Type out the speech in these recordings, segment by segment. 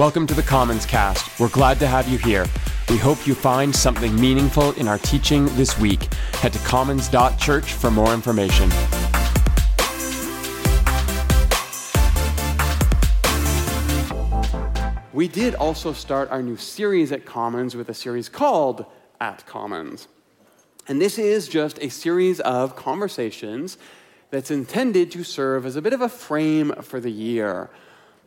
Welcome to the Commons Cast. We're glad to have you here. We hope you find something meaningful in our teaching this week. Head to commons.church for more information. We did also start our new series at Commons with a series called At Commons. And this is just a series of conversations that's intended to serve as a bit of a frame for the year,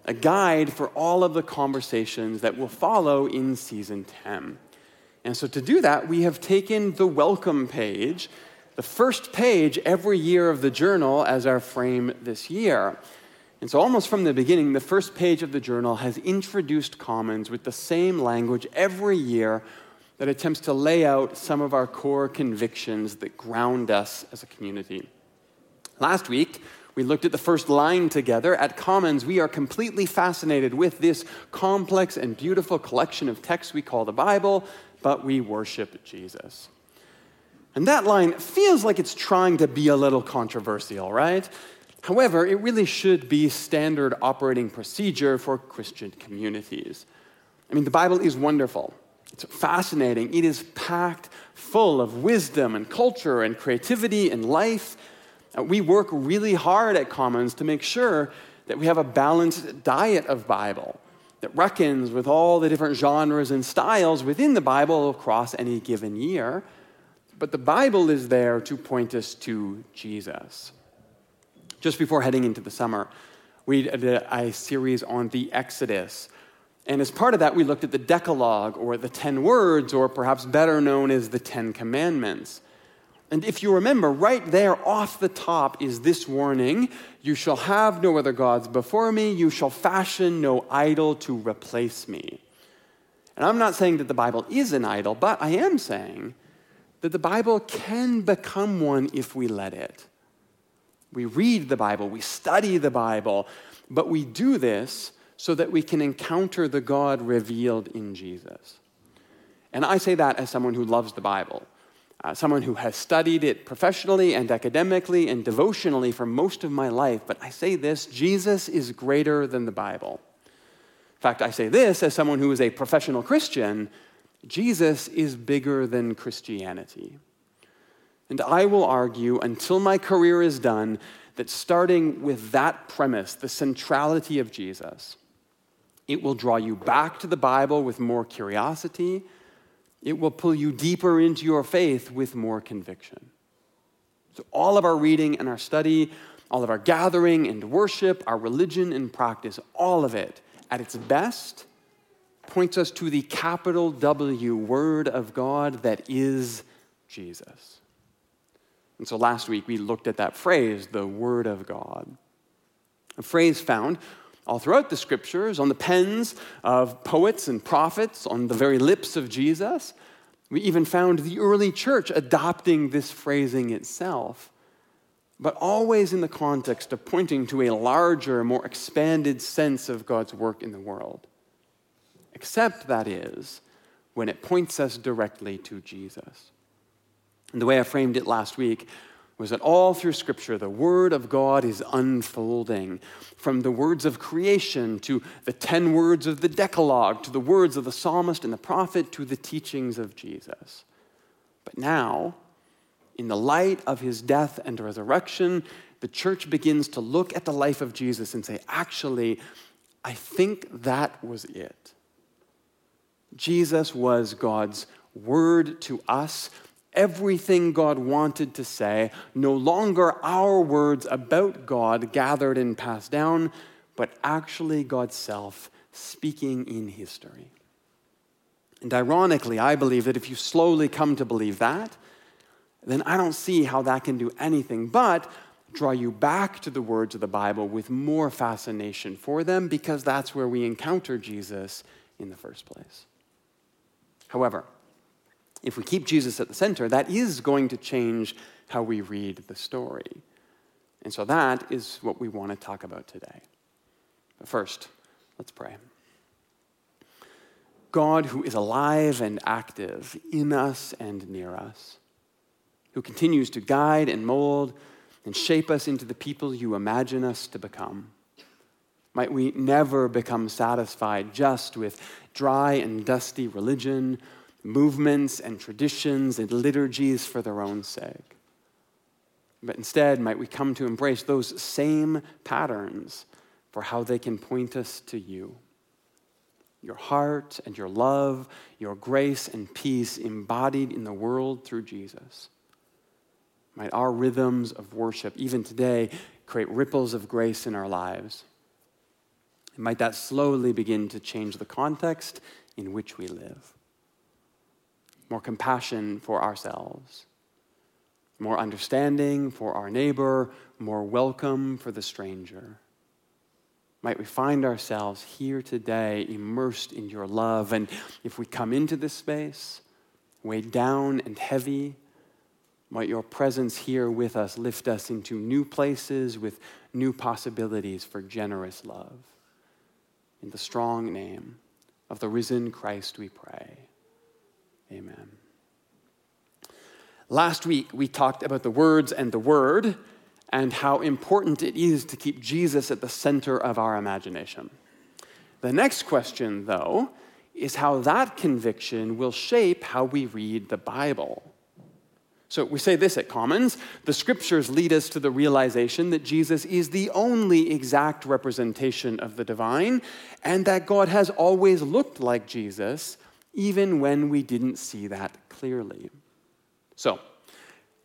a guide for all of the conversations that will follow in season 10. And so, to do that, we have taken the welcome page, the first page every year of the journal, as our frame this year. And so, almost from the beginning, the first page of the journal has introduced Commons with the same language every year that attempts to lay out some of our core convictions that ground us as a community. Last week, we looked at the first line together. At Commons, we are completely fascinated with this complex and beautiful collection of texts we call the Bible, but we worship Jesus. And that line feels like it's trying to be a little controversial, right? However, it really should be standard operating procedure for Christian communities. I mean, the Bible is wonderful. It's fascinating. It is packed full of wisdom and culture and creativity and life. Uh, we work really hard at Commons to make sure that we have a balanced diet of Bible that reckons with all the different genres and styles within the Bible across any given year. But the Bible is there to point us to Jesus just before heading into the summer, we did a, series on the Exodus. And as part of that, we looked at the Decalogue, or the Ten Words, or perhaps better known as the Ten Commandments. And if you remember, right there off the top is this warning You shall have no other gods before me, you shall fashion no idol to replace me. And I'm not saying that the Bible is an idol, but I am saying that the Bible can become one if we let it. We read the Bible, we study the Bible, but we do this so that we can encounter the God revealed in Jesus. And I say that as someone who loves the Bible, uh, someone who has studied it professionally and academically and devotionally for most of my life. But I say this Jesus is greater than the Bible. In fact, I say this as someone who is a professional Christian Jesus is bigger than Christianity. And I will argue until my career is done that starting with that premise, the centrality of Jesus, it will draw you back to the Bible with more curiosity. It will pull you deeper into your faith with more conviction. So, all of our reading and our study, all of our gathering and worship, our religion and practice, all of it at its best points us to the capital W Word of God that is Jesus. And so last week we looked at that phrase, the Word of God. A phrase found all throughout the scriptures, on the pens of poets and prophets, on the very lips of Jesus. We even found the early church adopting this phrasing itself, but always in the context of pointing to a larger, more expanded sense of God's work in the world. Except, that is, when it points us directly to Jesus. And the way I framed it last week was that all through Scripture, the Word of God is unfolding. From the words of creation to the ten words of the Decalogue, to the words of the psalmist and the prophet, to the teachings of Jesus. But now, in the light of his death and resurrection, the church begins to look at the life of Jesus and say, actually, I think that was it. Jesus was God's word to us everything God wanted to say, no longer our words about God gathered and passed down, but actually God's self speaking in history. And ironically, I believe that if you slowly come to believe that, then I don't see how that can do anything but draw you back to the words of the Bible with more fascination for them because that's where we encounter Jesus in the first place. However, if we keep Jesus at the center, that is going to change how we read the story. And so that is what we want to talk about today. But first, let's pray. God, who is alive and active in us and near us, who continues to guide and mold and shape us into the people you imagine us to become, Might we never become satisfied just with dry and dusty religion, movements and traditions and liturgies for their own sake. But instead, might we come to embrace those same patterns for how they can point us to you. Your heart and your love, your grace and peace embodied in the world through Jesus. Might our rhythms of worship, even today, create ripples of grace in our lives. And might that slowly begin to change the context in which we live. More compassion for ourselves more understanding for our neighbor, more welcome for the stranger. Might we find ourselves here today immersed in your love. And if we come into this space, weighed down and heavy, might your presence here with us lift us into new places with new possibilities for generous love. In the strong name of the risen Christ, we pray. Amen. Last week, we talked about the words and the word and how important it is to keep Jesus at the center of our imagination. The next question, though, is how that conviction will shape how we read the Bible. So we say this at Commons the scriptures lead us to the realization that Jesus is the only exact representation of the divine, and that God has always looked like Jesus, even when we didn't see that clearly. So,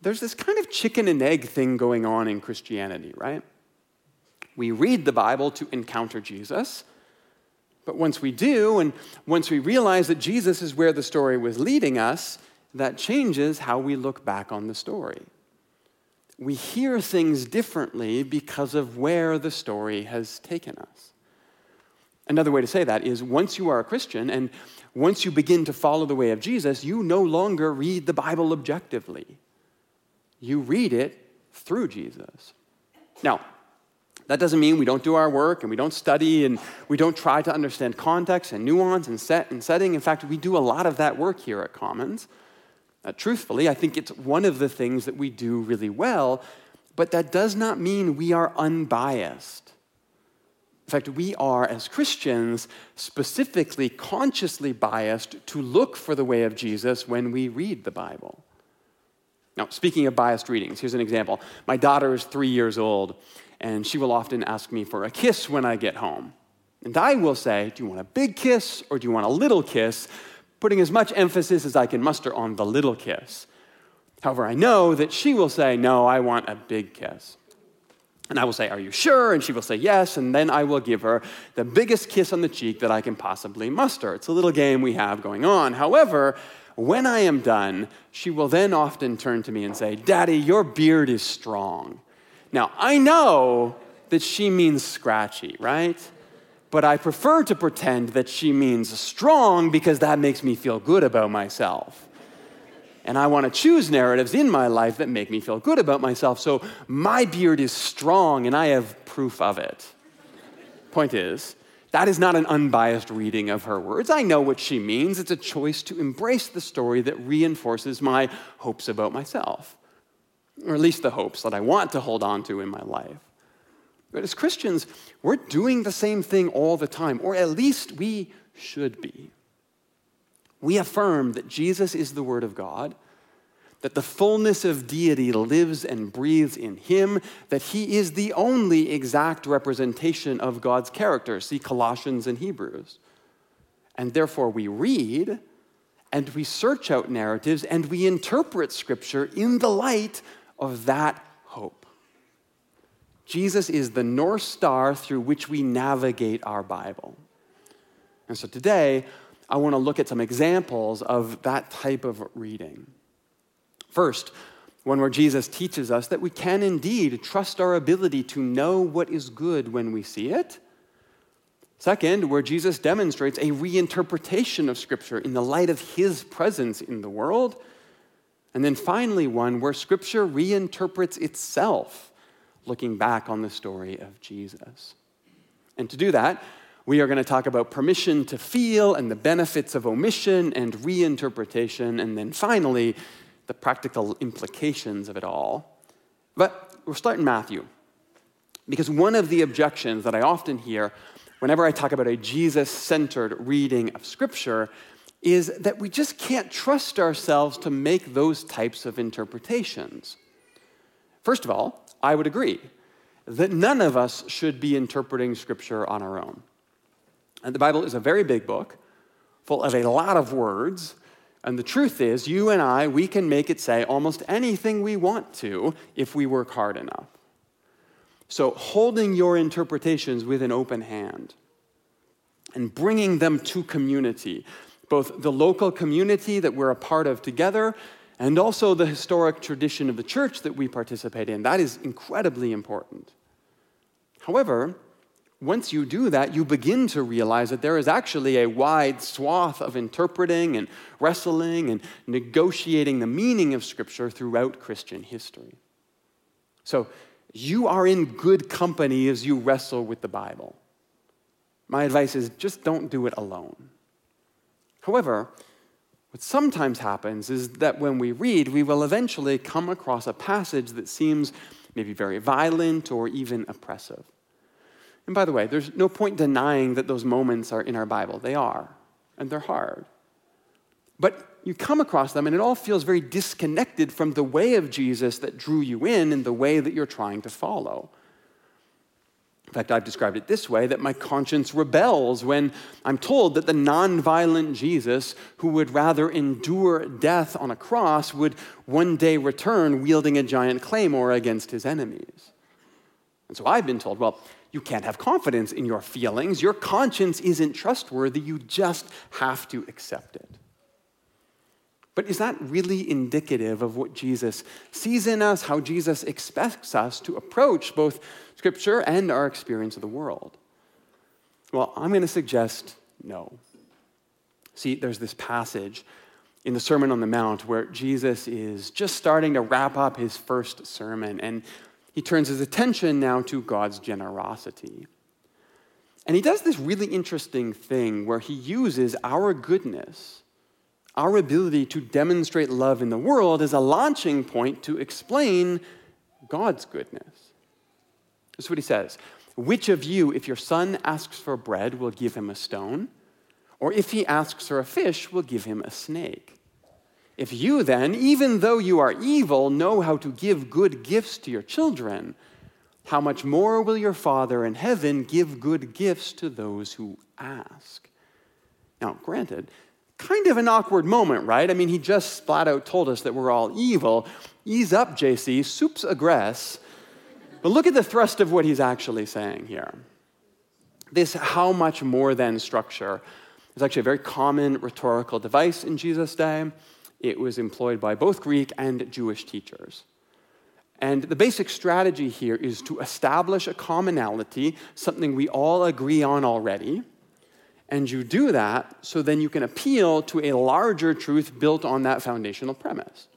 there's this kind of chicken and egg thing going on in Christianity, right? We read the Bible to encounter Jesus, but once we do, and once we realize that Jesus is where the story was leading us, that changes how we look back on the story. We hear things differently because of where the story has taken us. Another way to say that is once you are a Christian and once you begin to follow the way of Jesus, you no longer read the Bible objectively. You read it through Jesus. Now, that doesn't mean we don't do our work and we don't study and we don't try to understand context and nuance and set and setting. In fact, we do a lot of that work here at Commons. Uh, truthfully, I think it's one of the things that we do really well, but that does not mean we are unbiased. In fact, we are, as Christians, specifically consciously biased to look for the way of Jesus when we read the Bible. Now, speaking of biased readings, here's an example. My daughter is three years old, and she will often ask me for a kiss when I get home. And I will say, Do you want a big kiss or do you want a little kiss? Putting as much emphasis as I can muster on the little kiss. However, I know that she will say, No, I want a big kiss. And I will say, Are you sure? And she will say, Yes. And then I will give her the biggest kiss on the cheek that I can possibly muster. It's a little game we have going on. However, when I am done, she will then often turn to me and say, Daddy, your beard is strong. Now, I know that she means scratchy, right? But I prefer to pretend that she means strong because that makes me feel good about myself. And I want to choose narratives in my life that make me feel good about myself. So my beard is strong and I have proof of it. Point is, that is not an unbiased reading of her words. I know what she means. It's a choice to embrace the story that reinforces my hopes about myself, or at least the hopes that I want to hold on to in my life. But as Christians, we're doing the same thing all the time, or at least we should be we affirm that Jesus is the Word of God, that the fullness of deity lives and breathes in him, that he is the only exact representation of God's character. See Colossians and Hebrews. And therefore, we read and we search out narratives and we interpret Scripture in the light of that hope. Jesus is the North Star through which we navigate our Bible. And so today, I want to look at some examples of that type of reading. First, one where Jesus teaches us that we can indeed trust our ability to know what is good when we see it. Second, where Jesus demonstrates a reinterpretation of Scripture in the light of his presence in the world. And then finally, one where Scripture reinterprets itself, looking back on the story of Jesus. And to do that, we are going to talk about permission to feel and the benefits of omission and reinterpretation, and then finally, the practical implications of it all. But we're starting Matthew. Because one of the objections that I often hear whenever I talk about a Jesus centered reading of Scripture is that we just can't trust ourselves to make those types of interpretations. First of all, I would agree that none of us should be interpreting Scripture on our own. And the Bible is a very big book, full of a lot of words. And the truth is, you and I, we can make it say almost anything we want to if we work hard enough. So, holding your interpretations with an open hand and bringing them to community, both the local community that we're a part of together and also the historic tradition of the church that we participate in, that is incredibly important. However, once you do that, you begin to realize that there is actually a wide swath of interpreting and wrestling and negotiating the meaning of Scripture throughout Christian history. So, you are in good company as you wrestle with the Bible. My advice is just don't do it alone. However, what sometimes happens is that when we read, we will eventually come across a passage that seems maybe very violent or even oppressive. And by the way, there's no point denying that those moments are in our Bible. They are, and they're hard. But you come across them, and it all feels very disconnected from the way of Jesus that drew you in and the way that you're trying to follow. In fact, I've described it this way that my conscience rebels when I'm told that the nonviolent Jesus, who would rather endure death on a cross, would one day return wielding a giant claymore against his enemies. And so I've been told, well, you can't have confidence in your feelings. Your conscience isn't trustworthy. You just have to accept it. But is that really indicative of what Jesus sees in us, how Jesus expects us to approach both Scripture and our experience of the world? Well, I'm going to suggest no. See, there's this passage in the Sermon on the Mount where Jesus is just starting to wrap up his first sermon, and he turns his attention now to God's generosity. And he does this really interesting thing where he uses our goodness, our ability to demonstrate love in the world, as a launching point to explain God's goodness. This is what he says Which of you, if your son asks for bread, will give him a stone? Or if he asks for a fish, will give him a snake? If you then, even though you are evil, know how to give good gifts to your children, how much more will your Father in heaven give good gifts to those who ask? Now, granted, kind of an awkward moment, right? I mean, he just flat out told us that we're all evil. Ease up, JC, soup's aggress. But look at the thrust of what he's actually saying here. This how much more than structure is actually a very common rhetorical device in Jesus' day. It was employed by both Greek and Jewish teachers. And the basic strategy here is to establish a commonality, something we all agree on already. And you do that so then you can appeal to a larger truth built on that foundational premise.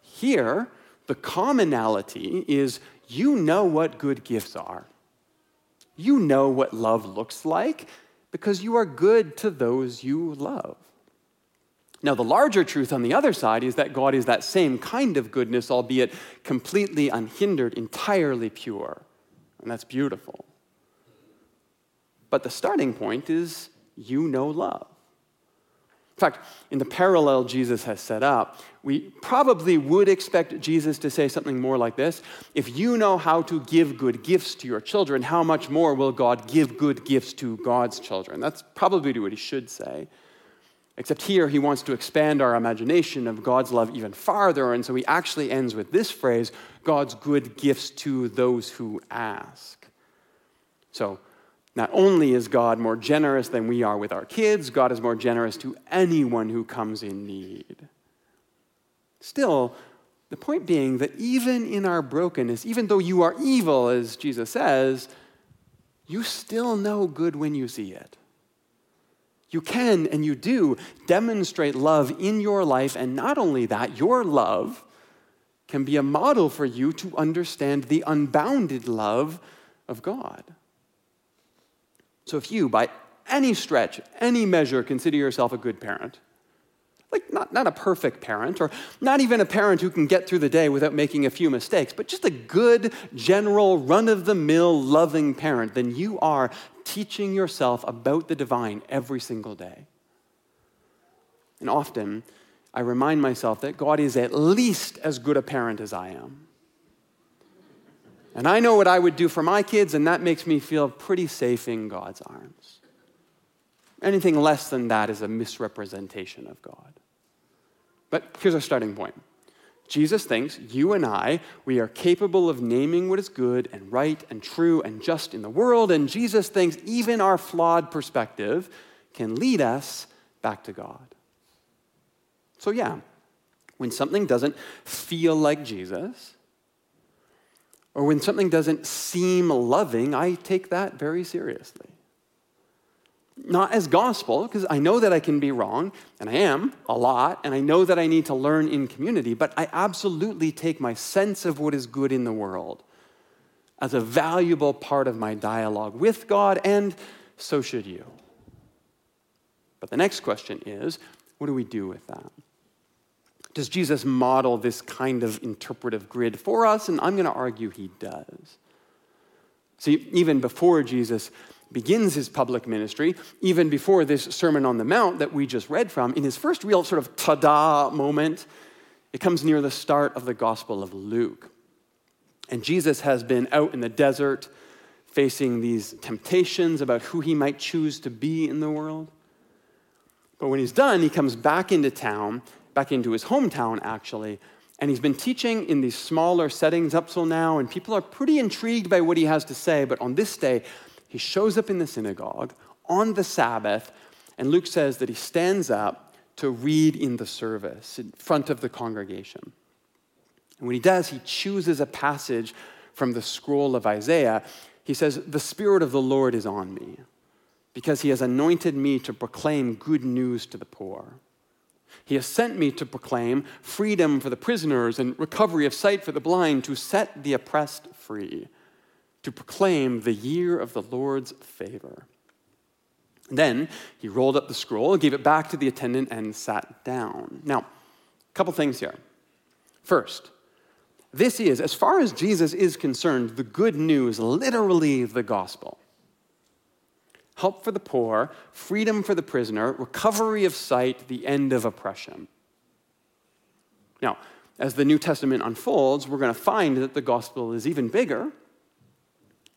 Here, the commonality is you know what good gifts are. You know what love looks like because you are good to those you love. Now, the larger truth on the other side is that God is that same kind of goodness, albeit completely unhindered, entirely pure. And that's beautiful. But the starting point is you know love. In fact, in the parallel Jesus has set up, we probably would expect Jesus to say something more like this If you know how to give good gifts to your children, how much more will God give good gifts to God's children? That's probably what he should say. Except here, he wants to expand our imagination of God's love even farther, and so he actually ends with this phrase God's good gifts to those who ask. So, not only is God more generous than we are with our kids, God is more generous to anyone who comes in need. Still, the point being that even in our brokenness, even though you are evil, as Jesus says, you still know good when you see it. You can and you do demonstrate love in your life, and not only that, your love can be a model for you to understand the unbounded love of God. So if you, by any stretch, any measure, consider yourself a good parent, Like, not, not a perfect parent, or not even a parent who can get through the day without making a few mistakes, but just a good, general, run of the mill, loving parent, then you are teaching yourself about the divine every single day. And often, I remind myself that God is at least as good a parent as I am. And I know what I would do for my kids, and that makes me feel pretty safe in God's arms. Anything less than that is a misrepresentation of God. But here's our starting point Jesus thinks you and I, we are capable of naming what is good and right and true and just in the world. And Jesus thinks even our flawed perspective can lead us back to God. So, yeah, when something doesn't feel like Jesus, or when something doesn't seem loving, I take that very seriously not as gospel, because I know that I can be wrong, and I am a lot, and I know that I need to learn in community, but I absolutely take my sense of what is good in the world as a valuable part of my dialogue with God, and so should you. But the next question is what do we do with that? Does Jesus model this kind of interpretive grid for us? And I'm going to argue he does. See, even before Jesus begins his public ministry, even before this Sermon on the Mount that we just read from, in his first real sort of ta da moment, it comes near the start of the Gospel of Luke. And Jesus has been out in the desert facing these temptations about who he might choose to be in the world. But when he's done, he comes back into town, back into his hometown actually, and he's been teaching in these smaller settings up till now, and people are pretty intrigued by what he has to say. But on this day, he shows up in the synagogue on the Sabbath, and Luke says that he stands up to read in the service in front of the congregation. And when he does, he chooses a passage from the scroll of Isaiah. He says, The Spirit of the Lord is on me, because he has anointed me to proclaim good news to the poor. He has sent me to proclaim freedom for the prisoners and recovery of sight for the blind, to set the oppressed free to proclaim the year of the Lord's favor. Then he rolled up the scroll, gave it back to the attendant, and sat down. Now, a couple things here. First, this is, as far as Jesus is concerned, the good news, literally the gospel. Help for the poor, freedom for the prisoner, recovery of sight, the end of oppression. Now, as the New Testament unfolds, we're going to find that the gospel is even bigger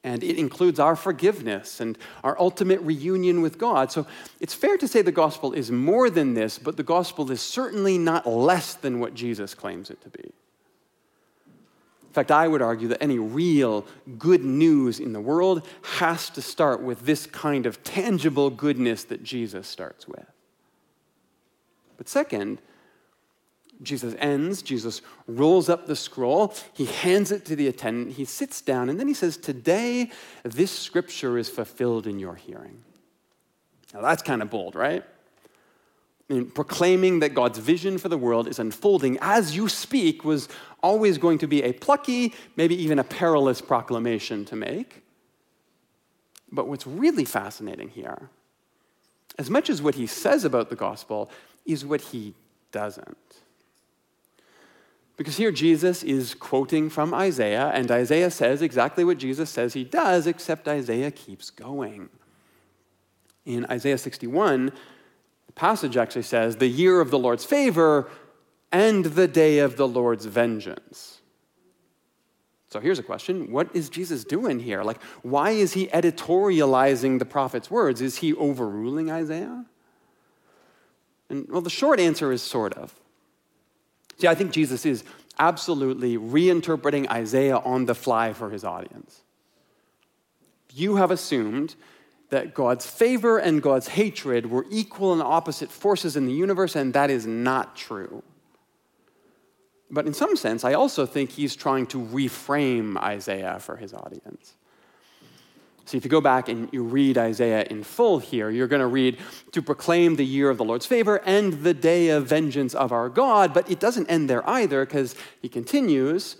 and it includes our forgiveness and our ultimate reunion with God. So it's fair to say the gospel is more than this, but the gospel is certainly not less than what Jesus claims it to be. In fact, I would argue that any real good news in the world has to start with this kind of tangible goodness that Jesus starts with. But second, Jesus ends, Jesus rolls up the scroll, he hands it to the attendant, he sits down, and then he says, Today, this scripture is fulfilled in your hearing. Now, that's kind of bold, right? I mean, proclaiming that God's vision for the world is unfolding as you speak was always going to be a plucky, maybe even a perilous proclamation to make. But what's really fascinating here, as much as what he says about the gospel, is what he doesn't. Because here Jesus is quoting from Isaiah, and Isaiah says exactly what Jesus says he does, except Isaiah keeps going. In Isaiah 61, the passage actually says, the year of the Lord's favor and the day of the Lord's vengeance. So here's a question What is Jesus doing here? Like, why is he editorializing the prophet's words? Is he overruling Isaiah? And well, the short answer is sort of. See, I think Jesus is absolutely reinterpreting Isaiah on the fly for his audience. You have assumed that God's favor and God's hatred were equal and opposite forces in the universe, and that is not true. But in some sense, I also think he's trying to reframe Isaiah for his audience. So if you go back and you read Isaiah in full here, you're going to read to proclaim the year of the Lord's favor and the day of vengeance of our God. But it doesn't end there either because he continues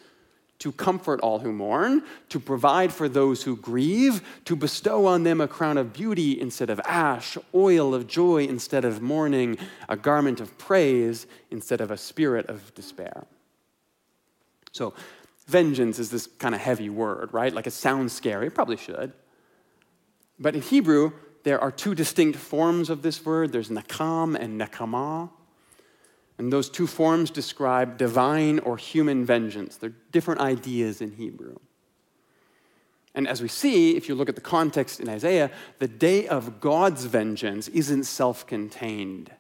to comfort all who mourn, to provide for those who grieve, to bestow on them a crown of beauty instead of ash, oil of joy instead of mourning, a garment of praise instead of a spirit of despair. So, vengeance is this kind of heavy word, right? Like it sounds scary, it probably should. But in Hebrew, there are two distinct forms of this word there's nakam and nakama. And those two forms describe divine or human vengeance. They're different ideas in Hebrew. And as we see, if you look at the context in Isaiah, the day of God's vengeance isn't self contained.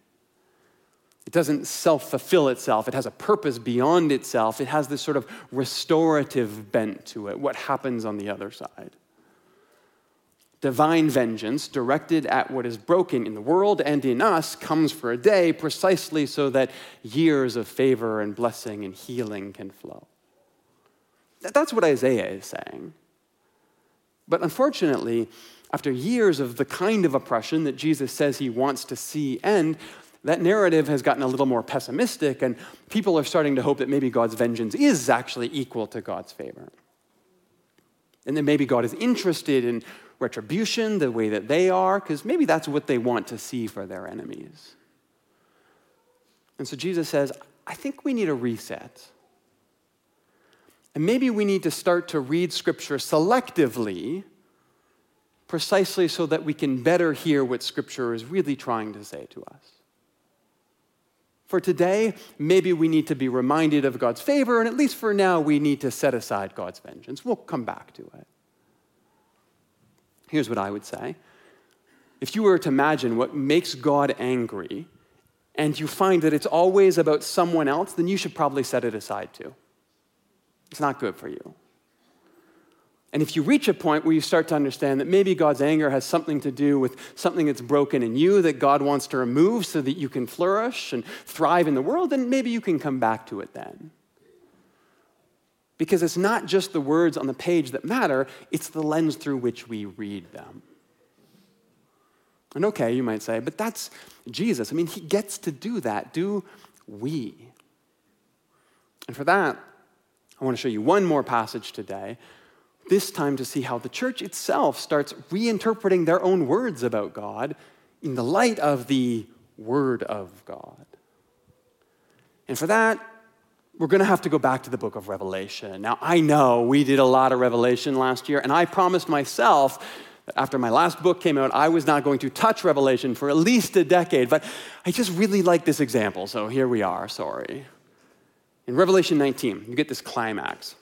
It doesn't self fulfill itself. It has a purpose beyond itself. It has this sort of restorative bent to it, what happens on the other side divine vengeance directed at what is broken in the world and in us comes for a day precisely so that years of favor and blessing and healing can flow. That's what Isaiah is saying. But unfortunately, after years of the kind of oppression that Jesus says he wants to see end, that narrative has gotten a little more pessimistic, and people are starting to hope that maybe God's vengeance is actually equal to God's favor. And then maybe God is interested in retribution the way that they are, because maybe that's what they want to see for their enemies. And so Jesus says, I think we need a reset. And maybe we need to start to read Scripture selectively, precisely so that we can better hear what Scripture is really trying to say to us. For today, maybe we need to be reminded of God's favor, and at least for now, we need to set aside God's vengeance. We'll come back to it. Here's what I would say if you were to imagine what makes God angry, and you find that it's always about someone else, then you should probably set it aside too. It's not good for you. And if you reach a point where you start to understand that maybe God's anger has something to do with something that's broken in you that God wants to remove so that you can flourish and thrive in the world, then maybe you can come back to it then. Because it's not just the words on the page that matter, it's the lens through which we read them. And okay, you might say, but that's Jesus. I mean, he gets to do that. Do we? And for that, I want to show you one more passage today, this time to see how the church itself starts reinterpreting their own words about God in the light of the Word of God. And for that, we're going to have to go back to the book of Revelation. Now, I know we did a lot of Revelation last year, and I promised myself that after my last book came out, I was not going to touch Revelation for at least a decade, but I just really like this example, so here we are, sorry. In Revelation 19, you get this climax.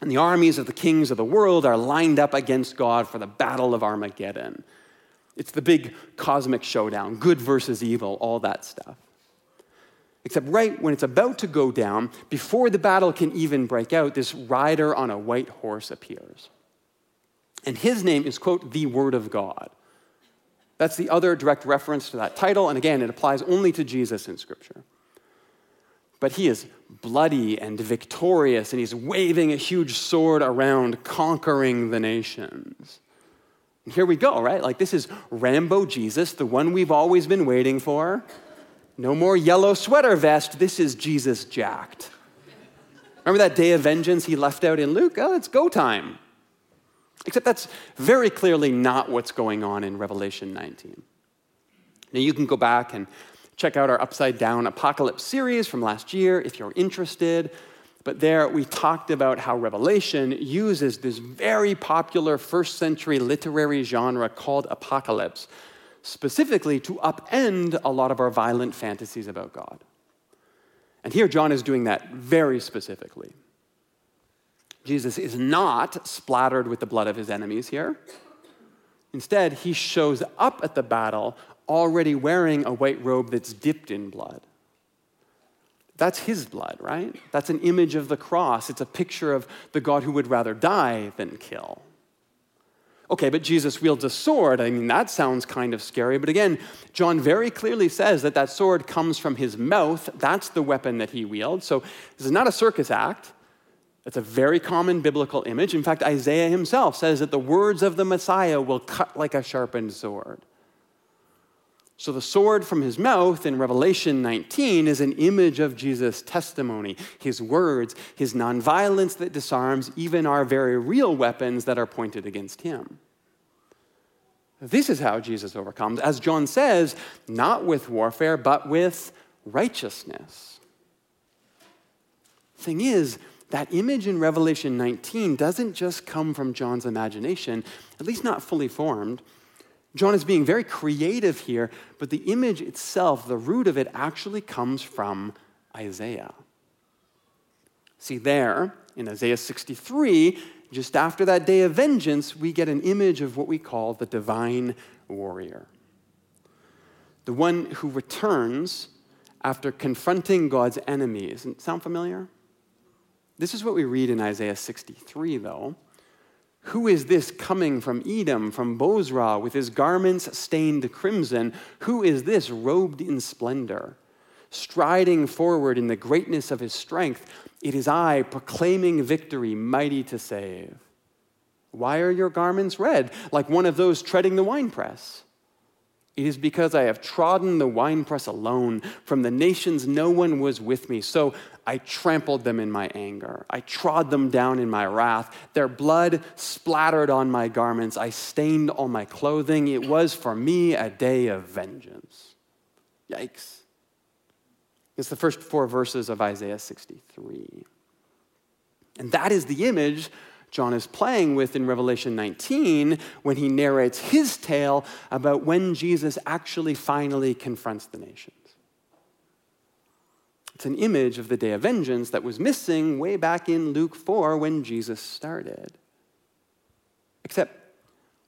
And the armies of the kings of the world are lined up against God for the battle of Armageddon. It's the big cosmic showdown, good versus evil, all that stuff. Except right when it's about to go down, before the battle can even break out, this rider on a white horse appears. And his name is, quote, the Word of God. That's the other direct reference to that title. And again, it applies only to Jesus in Scripture. But he is bloody and victorious, and he's waving a huge sword around, conquering the nations. And here we go, right? Like, this is Rambo Jesus, the one we've always been waiting for. No more yellow sweater vest. This is Jesus jacked. Remember that day of vengeance he left out in Luke? Oh, it's go time. Except that's very clearly not what's going on in Revelation 19. Now, you can go back and check out our Upside Down Apocalypse series from last year if you're interested. But there we talked about how Revelation uses this very popular first century literary genre called apocalypse specifically to upend a lot of our violent fantasies about God. And here, John is doing that very specifically. Jesus is not splattered with the blood of his enemies here. Instead, he shows up at the battle already wearing a white robe that's dipped in blood. That's his blood, right? That's an image of the cross. It's a picture of the God who would rather die than kill. Okay, but Jesus wields a sword. I mean, that sounds kind of scary. But again, John very clearly says that that sword comes from his mouth. That's the weapon that he wields. So this is not a circus act. It's a very common biblical image. In fact, Isaiah himself says that the words of the Messiah will cut like a sharpened sword. So the sword from his mouth in Revelation 19 is an image of Jesus' testimony, his words, his nonviolence that disarms even our very real weapons that are pointed against him. This is how Jesus overcomes, as John says, not with warfare, but with righteousness. Thing is, that image in Revelation 19 doesn't just come from John's imagination, at least not fully formed. John is being very creative here, but the image itself, the root of it, actually comes from Isaiah. See, there in Isaiah 63, just after that day of vengeance, we get an image of what we call the divine warrior. The one who returns after confronting God's enemies. Sound familiar? This is what we read in Isaiah 63, though. Who is this coming from Edom, from Bozrah, with his garments stained crimson? Who is this robed in splendor? Striding forward in the greatness of his strength, it is I proclaiming victory, mighty to save. Why are your garments red, like one of those treading the winepress? It is because I have trodden the winepress alone. From the nations, no one was with me. So I trampled them in my anger. I trod them down in my wrath. Their blood splattered on my garments. I stained all my clothing. It was for me a day of vengeance. Yikes. It's the first four verses of Isaiah 63. And that is the image John is playing with in Revelation 19 when he narrates his tale about when Jesus actually finally confronts the nations. It's an image of the day of vengeance that was missing way back in Luke 4 when Jesus started. Except,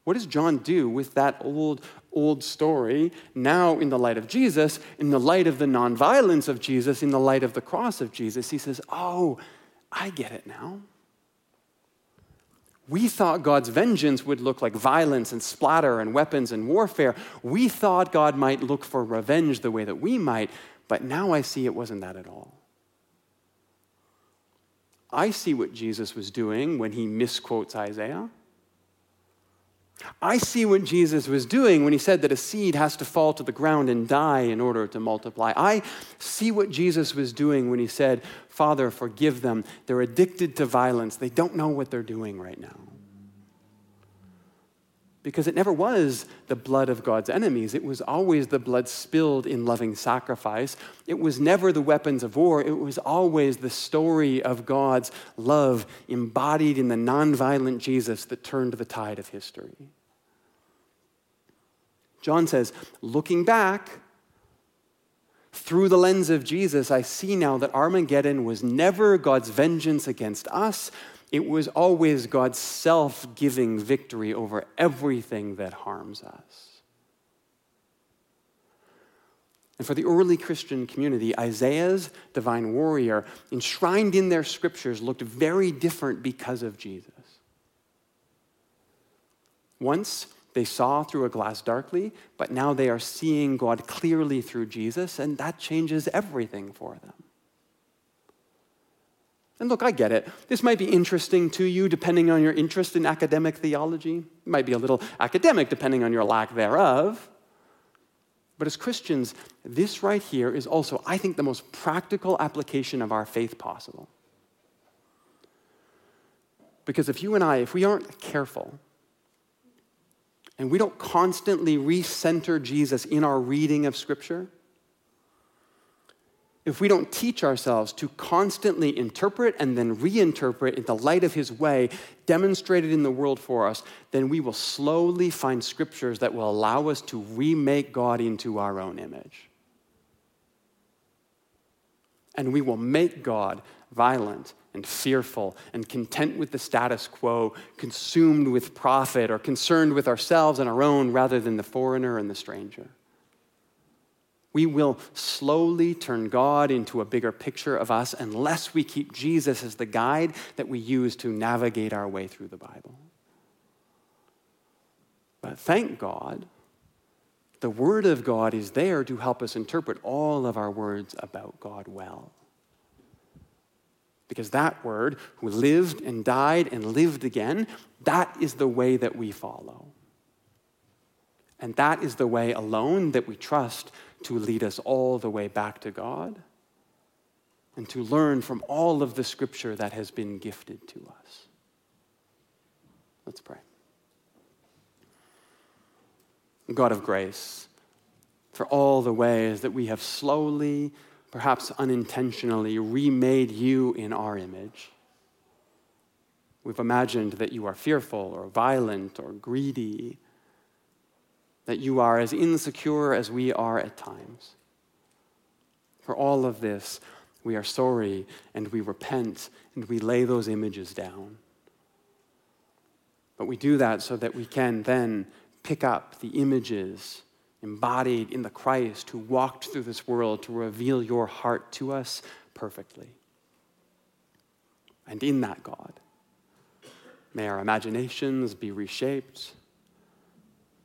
what does John do with that old, old story now in the light of Jesus, in the light of the nonviolence of Jesus, in the light of the cross of Jesus? He says, Oh, I get it now. We thought God's vengeance would look like violence and splatter and weapons and warfare. We thought God might look for revenge the way that we might, but now I see it wasn't that at all. I see what Jesus was doing when he misquotes Isaiah. I see what Jesus was doing when he said that a seed has to fall to the ground and die in order to multiply. I see what Jesus was doing when he said, Father, forgive them. They're addicted to violence. They don't know what they're doing right now. Because it never was the blood of God's enemies. It was always the blood spilled in loving sacrifice. It was never the weapons of war. It was always the story of God's love embodied in the nonviolent Jesus that turned the tide of history. John says, looking back through the lens of Jesus, I see now that Armageddon was never God's vengeance against us, it was always God's self giving victory over everything that harms us. And for the early Christian community, Isaiah's divine warrior, enshrined in their scriptures, looked very different because of Jesus. Once they saw through a glass darkly, but now they are seeing God clearly through Jesus, and that changes everything for them. And look, I get it. This might be interesting to you depending on your interest in academic theology. It might be a little academic depending on your lack thereof. But as Christians, this right here is also, I think, the most practical application of our faith possible. Because if you and I, if we aren't careful, and we don't constantly recenter Jesus in our reading of Scripture, if we don't teach ourselves to constantly interpret and then reinterpret in the light of his way, demonstrated in the world for us, then we will slowly find scriptures that will allow us to remake God into our own image. And we will make God violent and fearful and content with the status quo, consumed with profit or concerned with ourselves and our own rather than the foreigner and the stranger. We will slowly turn God into a bigger picture of us unless we keep Jesus as the guide that we use to navigate our way through the Bible. But thank God, the Word of God is there to help us interpret all of our words about God well. Because that Word, who lived and died and lived again, that is the way that we follow. And that is the way alone that we trust to lead us all the way back to God and to learn from all of the scripture that has been gifted to us. Let's pray. God of grace, for all the ways that we have slowly, perhaps unintentionally, remade you in our image. We've imagined that you are fearful or violent or greedy, that you are as insecure as we are at times. For all of this, we are sorry and we repent and we lay those images down. But we do that so that we can then pick up the images embodied in the Christ who walked through this world to reveal your heart to us perfectly. And in that, God, may our imaginations be reshaped,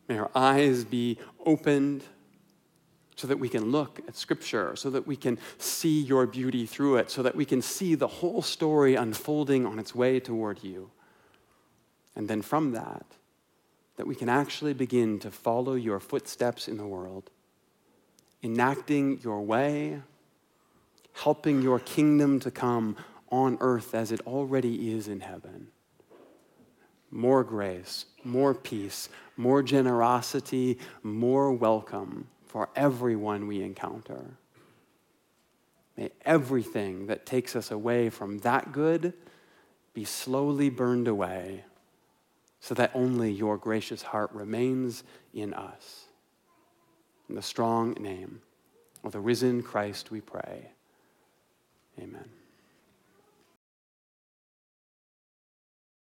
may our eyes be opened so that we can look at Scripture, so that we can see your beauty through it, so that we can see the whole story unfolding on its way toward you. And then from that, that we can actually begin to follow your footsteps in the world, enacting your way, helping your kingdom to come on earth as it already is in heaven. More grace, more peace, more generosity, more welcome for everyone we encounter. May everything that takes us away from that good be slowly burned away so that only your gracious heart remains in us. In the strong name of the risen Christ, we pray. Amen.